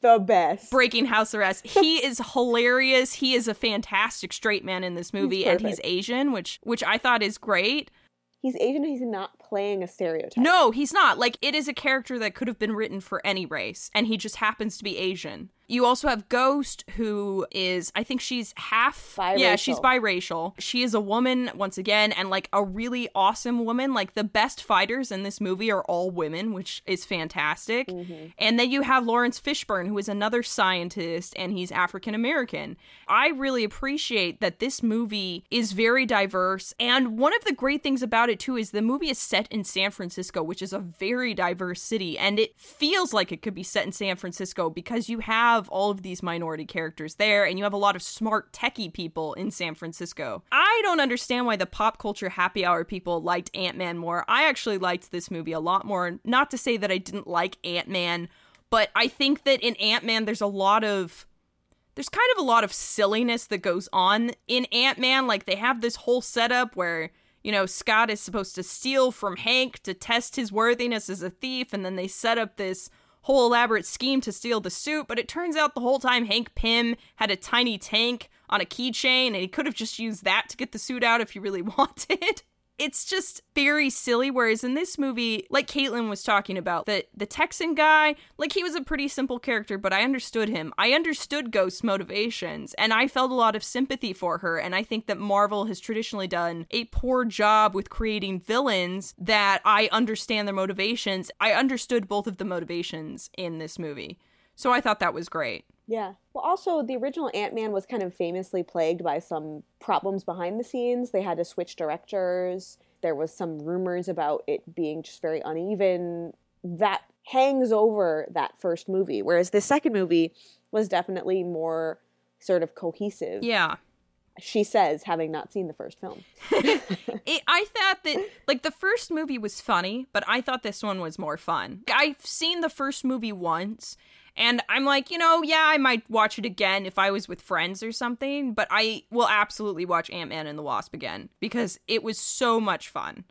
the best. breaking house arrest. He is hilarious. He is a fantastic straight man in this movie, and he's. Asian, which which I thought is great. He's Asian. He's not playing a stereotype. No, he's not. Like it is a character that could have been written for any race, and he just happens to be Asian. You also have Ghost, who is, I think she's half. Yeah, she's Biracial. biracial. She is a woman, once again, and like a really awesome woman. Like the best fighters in this movie are all women, which is fantastic. Mm-hmm. And then you have Laurence Fishburne, who is another scientist, and he's African American. I really appreciate that this movie is very diverse. And one of the great things about it, too, is the movie is set in San Francisco, which is a very diverse city. And it feels like it could be set in San Francisco because you have all of these minority characters there, and you have a lot of smart, techie people in San Francisco. I don't understand why the pop culture happy hour people liked Ant Man more. I actually liked this movie a lot more. Not to say that I didn't like Ant Man, but I think that in Ant Man, there's a lot of there's kind of a lot of silliness that goes on in Ant Man. Like they have this whole setup where, you know, Scott is supposed to steal from Hank to test his worthiness as a thief, and then they set up this whole elaborate scheme to steal the suit. But it turns out the whole time Hank Pym had a tiny tank on a keychain, and he could have just used that to get the suit out if he really wanted. It's just very silly. Whereas in this movie, like Caitlin was talking about, that the Texan guy, like he was a pretty simple character, but I understood him. I understood Ghost's motivations, and I felt a lot of sympathy for her. And I think that Marvel has traditionally done a poor job with creating villains that I understand their motivations. I understood both of the motivations in this movie. So I thought that was great. Yeah. Well, also, the original Ant Man was kind of famously plagued by some problems behind the scenes. They had to switch directors. There was some rumors about it being just very uneven. That hangs over that first movie, whereas the second movie was definitely more sort of cohesive. Yeah. She says, having not seen the first film. it, I thought that like the first movie was funny, but I thought this one was more fun. I've seen the first movie once, and I'm like, you know, yeah, I might watch it again if I was with friends or something, but I will absolutely watch Ant Man and the Wasp again because it was so much fun.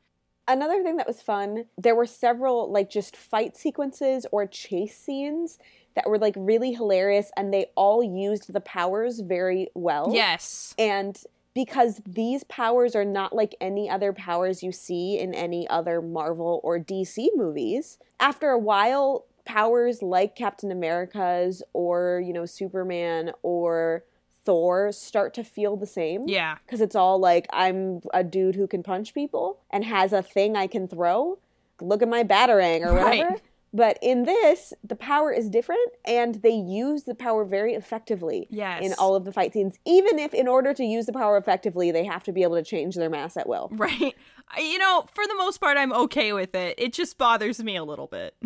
Another thing that was fun, there were several like just fight sequences or chase scenes that were like really hilarious and they all used the powers very well. Yes. And because these powers are not like any other powers you see in any other Marvel or DC movies, after a while, powers like Captain America's or, you know, Superman or Thor start to feel the same. Yeah. Because it's all like, I'm a dude who can punch people and has a thing I can throw. Look at my Batarang or whatever. Right. But in this, the power is different, and they use the power very effectively Yes. in all of the fight scenes. Even if, in order to use the power effectively, they have to be able to change their mass at will. Right. You know, for the most part, I'm okay with it. It just bothers me a little bit.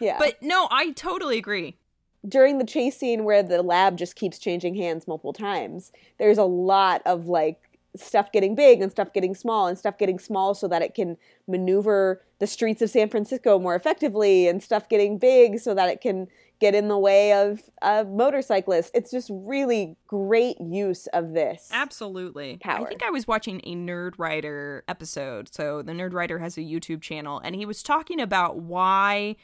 Yeah. but no, I totally agree. during the chase scene where the lab just keeps changing hands multiple times, there's a lot of like stuff getting big and stuff getting small and stuff getting small so that it can maneuver the streets of San Francisco more effectively and stuff getting big so that it can get in the way of a motorcyclist. It's just really great use of this. Absolutely. Power. I think I was watching a Nerd Writer episode. So the Nerd Writer has a YouTube channel, and he was talking about why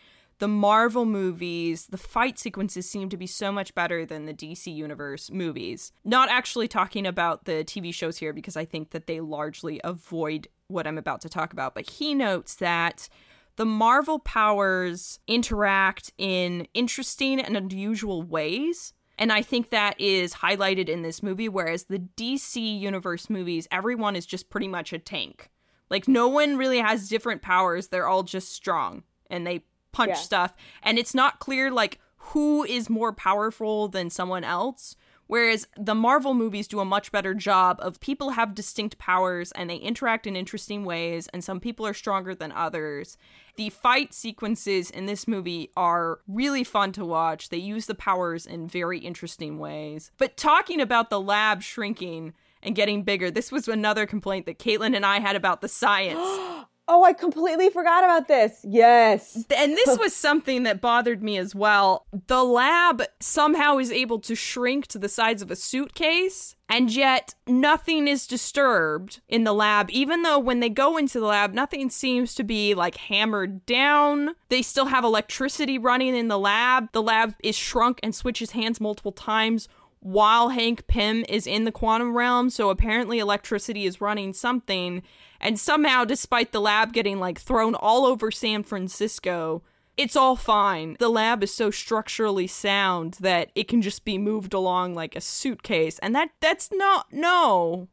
the Marvel movies, the fight sequences seem to be so much better than the DC Universe movies. Not actually talking about the TV shows here because I think that they largely avoid what I'm about to talk about, but he notes that the Marvel powers interact in interesting and unusual ways. And I think that is highlighted in this movie, whereas the DC Universe movies, everyone is just pretty much a tank. Like, no one really has different powers. They're all just strong and they punch Yeah. stuff. And it's not clear, like, who is more powerful than someone else. Whereas the Marvel movies do a much better job of people have distinct powers and they interact in interesting ways, and some people are stronger than others. The fight sequences in this movie are really fun to watch. They use the powers in very interesting ways. But talking about the lab shrinking and getting bigger, this was another complaint that Caitlin and I had about the science. Oh, Oh, I completely forgot about this. Yes. and this was something that bothered me as well. The lab somehow is able to shrink to the size of a suitcase, and yet nothing is disturbed in the lab. Even though when they go into the lab, nothing seems to be like hammered down. They still have electricity running in the lab. The lab is shrunk and switches hands multiple times while Hank Pym is in the quantum realm. So apparently, electricity is running something. And somehow, despite the lab getting like thrown all over San Francisco, it's all fine. The lab is so structurally sound that it can just be moved along like a suitcase. And that that's not no.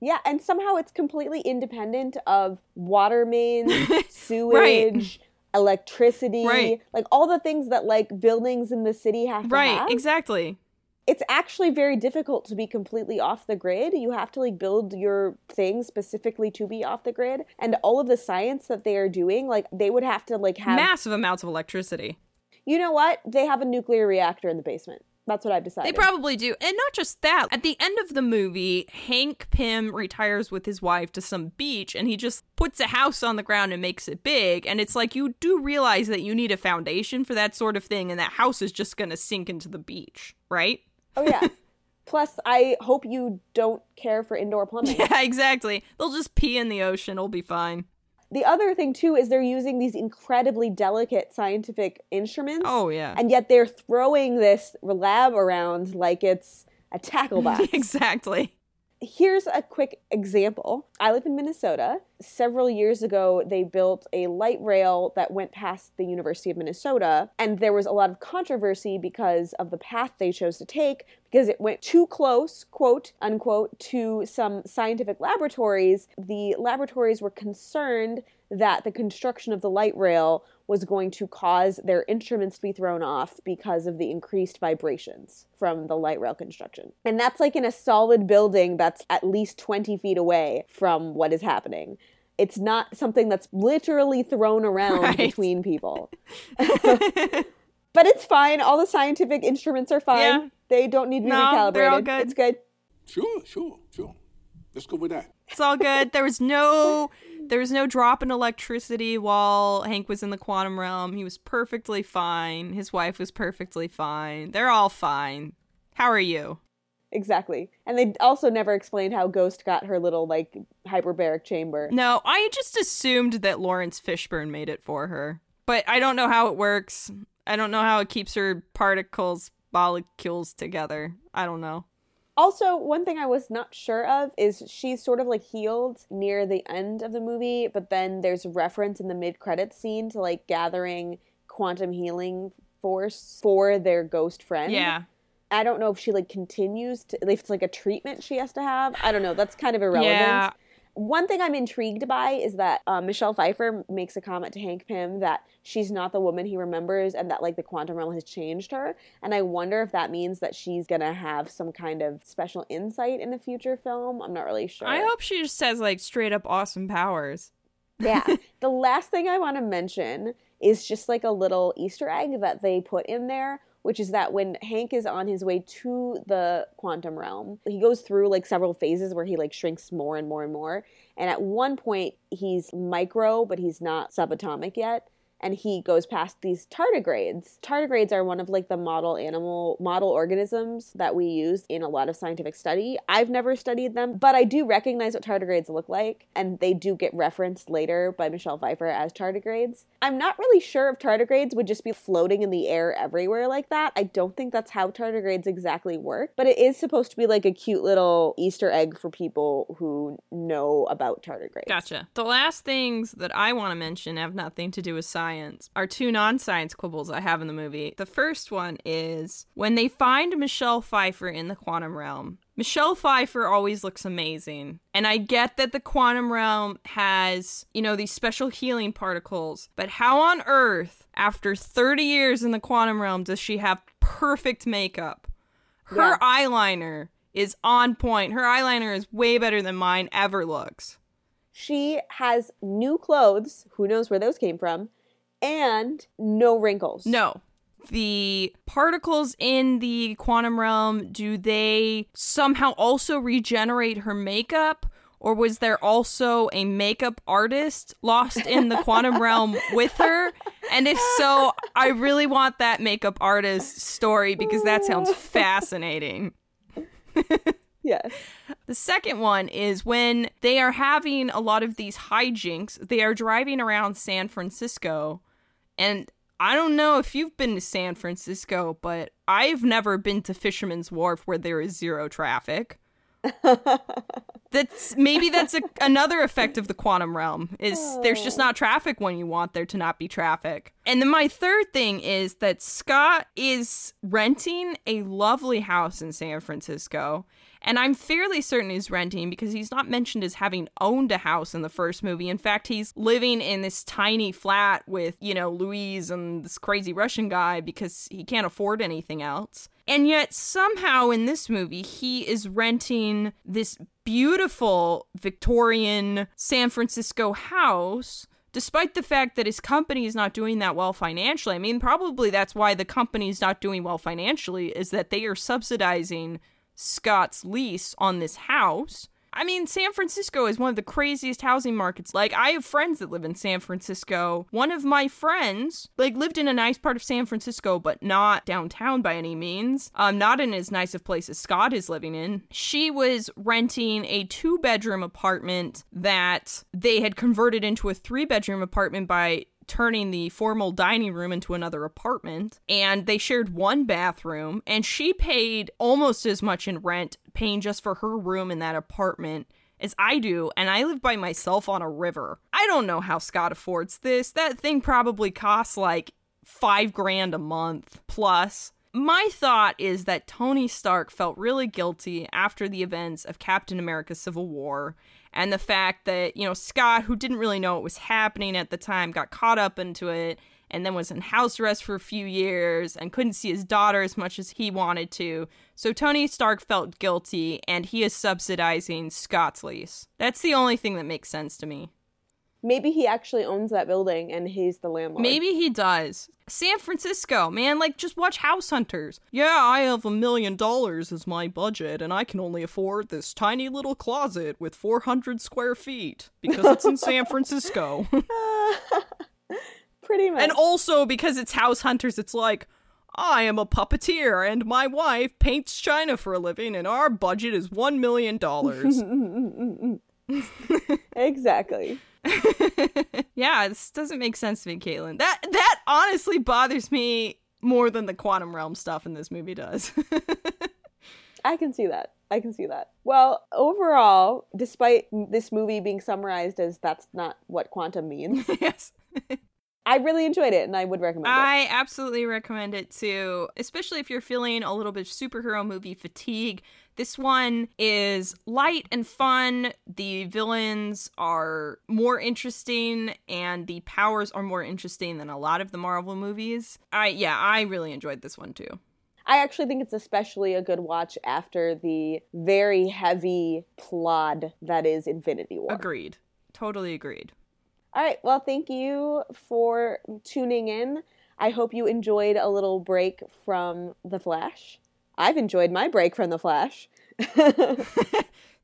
Yeah, and somehow it's completely independent of water mains, sewage, electricity, Right. like all the things that like buildings in the city have to Right, have. exactly. It's actually very difficult to be completely off the grid. You have to like build your thing specifically to be off the grid, and all of the science that they are doing, like they would have to like have. Massive amounts of electricity. you know what? They have a nuclear reactor in the basement. That's what I've decided. They probably do. And not just that. At the end of the movie, Hank Pym retires with his wife to some beach and he just puts a house on the ground and makes it big. And it's like you do realize that you need a foundation for that sort of thing, and that house is just going to sink into the beach, right? Oh yeah. Plus, I hope you don't care for indoor plumbing. Yeah, exactly. They'll just pee in the ocean. It'll be fine. The other thing too is they're using these incredibly delicate scientific instruments. Oh, yeah. And yet they're throwing this lab around like it's a tackle box. exactly. Here's a quick example. I live in Minnesota. Several years ago, they built a light rail that went past the University of Minnesota, and there was a lot of controversy because of the path they chose to take because it went too close, quote unquote, to some scientific laboratories. The laboratories were concerned that the construction of the light rail was going to cause their instruments to be thrown off because of the increased vibrations from the light rail construction. And that's like in a solid building that's at least 20 feet away from what is happening. It's not something that's literally thrown around Right. between people. but it's fine. All the scientific instruments are fine. Yeah. They don't need to be No, recalibrated. they're all good. It's good. Sure, sure, sure. Let's go with that. It's all good. There was no there was no drop in electricity while Hank was in the quantum realm. He was perfectly fine. His wife was perfectly fine. They're all fine. How are you? Exactly. And they also never explained how Ghost got her little like hyperbaric chamber. No, I just assumed that Laurence Fishburne made it for her. But I don't know how it works. I don't know how it keeps her particles molecules together. I don't know. Also, one thing I was not sure of is she's sort of like healed near the end of the movie, but then there's reference in the mid credit scene to like gathering quantum healing force for their ghost friend. Yeah. I don't know if she like continues to if it's like a treatment she has to have. I don't know. That's kind of irrelevant. Yeah. One thing I'm intrigued by is that uh, Michelle Pfeiffer makes a comment to Hank Pym that she's not the woman he remembers and that like the quantum realm has changed her. And I wonder if that means that she's gonna have some kind of special insight in a future film. I'm not really sure. I hope she just says like straight up awesome powers. Yeah. the last thing I want to mention is just like a little Easter egg that they put in there, which is that when Hank is on his way to the quantum realm, he goes through like several phases where he like shrinks more and more and more. And at one point, he's micro, but he's not subatomic yet. And he goes past these tardigrades. Tardigrades are one of like the model animal model organisms that we use in a lot of scientific study. I've never studied them, but I do recognize what tardigrades look like, and they do get referenced later by Michelle Pfeiffer as tardigrades. I'm not really sure if tardigrades would just be floating in the air everywhere like that. I don't think that's how tardigrades exactly work, but it is supposed to be like a cute little Easter egg for people who know about tardigrades. Gotcha. The last things that I want to mention have nothing to do with science are two non science quibbles I have in the movie. The first one is when they find Michelle Pfeiffer in the quantum realm. Michelle Pfeiffer always looks amazing. And I get that the quantum realm has, you know, these special healing particles, but how on earth, after 30 years in the quantum realm, does she have perfect makeup? Her Yeah. eyeliner is on point. Her eyeliner is way better than mine ever looks. She has new clothes. Who knows where those came from? And no wrinkles. No. The particles in the quantum realm, do they somehow also regenerate her makeup? Or was there also a makeup artist lost in the quantum realm with her? And if so, I really want that makeup artist story because that sounds fascinating. Yes. The second one is when they are having a lot of these hijinks, they are driving around San Francisco. And I don't know if you've been to San Francisco, but I've never been to Fisherman's Wharf where there is zero traffic. That's maybe that's a, another effect of the quantum realm is there's just oh. not traffic when you want there to not be traffic. And then my third thing is that Scott is renting a lovely house in San Francisco. And I'm fairly certain he's renting because he's not mentioned as having owned a house in the first movie. In fact, he's living in this tiny flat with, you know, Luis and this crazy Russian guy because he can't afford anything else. And yet, somehow in this movie, he is renting this beautiful Victorian San Francisco house. Despite the fact that his company is not doing that well financially, I mean, probably that's why the company is not doing well financially, is that they are subsidizing Scott's lease on this house. I mean, San Francisco is one of the craziest housing markets. Like, I have friends that live in San Francisco. One of my friends, like, lived in a nice part of San Francisco, but not downtown by any means. Um, not in as nice of place as Scott is living in. She was renting a two bedroom apartment that they had converted into a three bedroom apartment by turning the formal dining room into another apartment and they shared one bathroom and she paid almost as much in rent paying just for her room in that apartment as I do and I live by myself on a river. I don't know how Scott affords this. That thing probably costs like 5 grand a month plus. My thought is that Tony Stark felt really guilty after the events of Captain America Civil War and the fact that, you know, Scott, who didn't really know what was happening at the time, got caught up into it and then was in house arrest for a few years and couldn't see his daughter as much as he wanted to. So Tony Stark felt guilty and he is subsidizing Scott's lease. That's the only thing that makes sense to me. Maybe he actually owns that building and he's the landlord. Maybe he does. San Francisco, man, like just watch House Hunters. Yeah, I have a million dollars as my budget, and I can only afford this tiny little closet with 400 square feet because it's in San Francisco. Pretty much. and also because it's House Hunters, it's like, I am a puppeteer, and my wife paints china for a living, and our budget is $1 million. exactly. yeah, this doesn't make sense to me, Caitlin. That that honestly bothers me more than the quantum realm stuff in this movie does. I can see that. I can see that. Well, overall, despite this movie being summarized as that's not what quantum means, yes. I really enjoyed it and I would recommend it. I absolutely recommend it too, especially if you're feeling a little bit of superhero movie fatigue. This one is light and fun. The villains are more interesting and the powers are more interesting than a lot of the Marvel movies. I yeah, I really enjoyed this one too. I actually think it's especially a good watch after the very heavy plot that is Infinity War. Agreed. Totally agreed. All right. Well, thank you for tuning in. I hope you enjoyed a little break from The Flash. I've enjoyed my break from The Flash.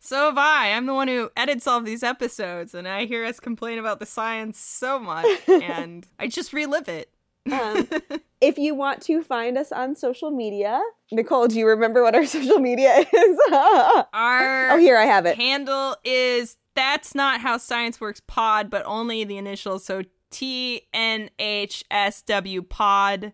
So have I. I'm the one who edits all of these episodes, and I hear us complain about the science so much, and I just relive it. Um, if you want to find us on social media, Nicole, do you remember what our social media is? Our oh, here I have it. handle is that's not how science works pod, but only the initials. So T N H S W pod.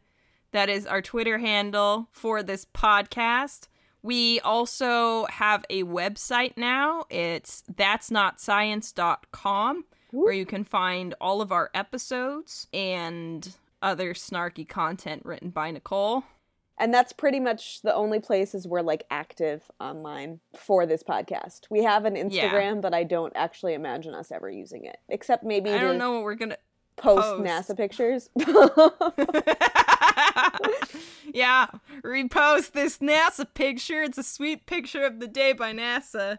That is our Twitter handle for this podcast. We also have a website now. It's that's not science.com where you can find all of our episodes and other snarky content written by Nicole. And that's pretty much the only places we're like active online for this podcast. We have an Instagram, but I don't actually imagine us ever using it, except maybe I don't know what we're gonna post post. NASA pictures. Yeah, repost this NASA picture. It's a sweet picture of the day by NASA.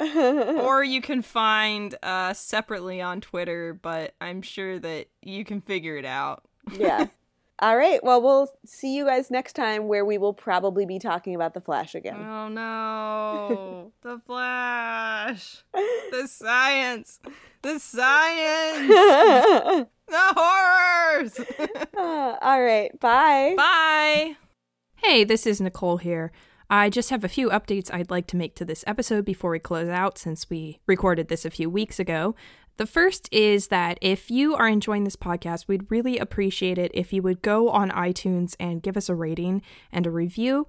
or you can find uh, separately on Twitter, but I'm sure that you can figure it out. yeah. All right. Well, we'll see you guys next time where we will probably be talking about the Flash again. Oh no. the Flash. The science. The science. The horrors. Uh, all right. Bye. Bye. Hey, this is Nicole here. I just have a few updates I'd like to make to this episode before we close out since we recorded this a few weeks ago. The first is that if you are enjoying this podcast, we'd really appreciate it if you would go on iTunes and give us a rating and a review.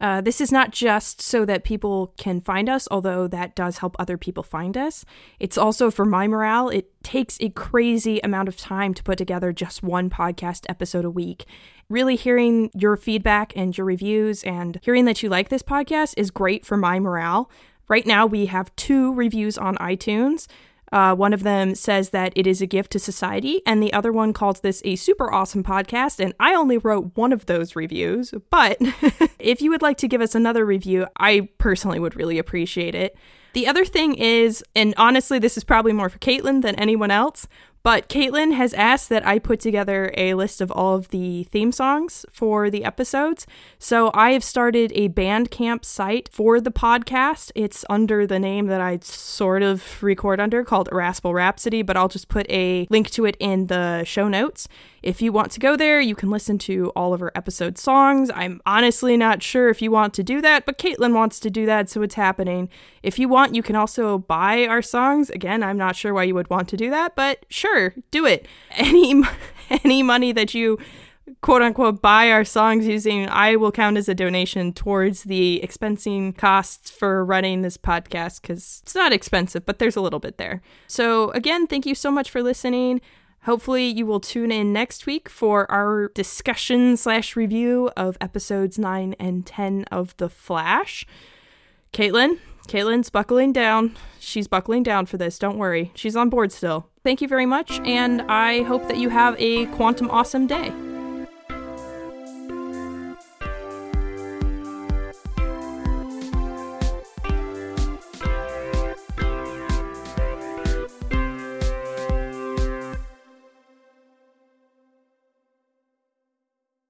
Uh, this is not just so that people can find us, although that does help other people find us. It's also for my morale. It takes a crazy amount of time to put together just one podcast episode a week. Really hearing your feedback and your reviews and hearing that you like this podcast is great for my morale. Right now, we have two reviews on iTunes. Uh, one of them says that it is a gift to society, and the other one calls this a super awesome podcast. And I only wrote one of those reviews, but if you would like to give us another review, I personally would really appreciate it. The other thing is, and honestly, this is probably more for Caitlin than anyone else, but Caitlin has asked that I put together a list of all of the theme songs for the episodes. So I have started a Bandcamp site for the podcast. It's under the name that I sort of record under called Raspel Rhapsody, but I'll just put a link to it in the show notes. If you want to go there, you can listen to all of our episode songs. I'm honestly not sure if you want to do that, but Caitlin wants to do that, so it's happening. If you want, you can also buy our songs. Again, I'm not sure why you would want to do that, but sure, do it. Any any money that you quote unquote buy our songs using I will count as a donation towards the expensing costs for running this podcast cuz it's not expensive but there's a little bit there. So again, thank you so much for listening. Hopefully, you will tune in next week for our discussion slash review of episodes 9 and 10 of The Flash. Caitlin, Caitlin's buckling down. She's buckling down for this. Don't worry. She's on board still. Thank you very much, and I hope that you have a quantum awesome day.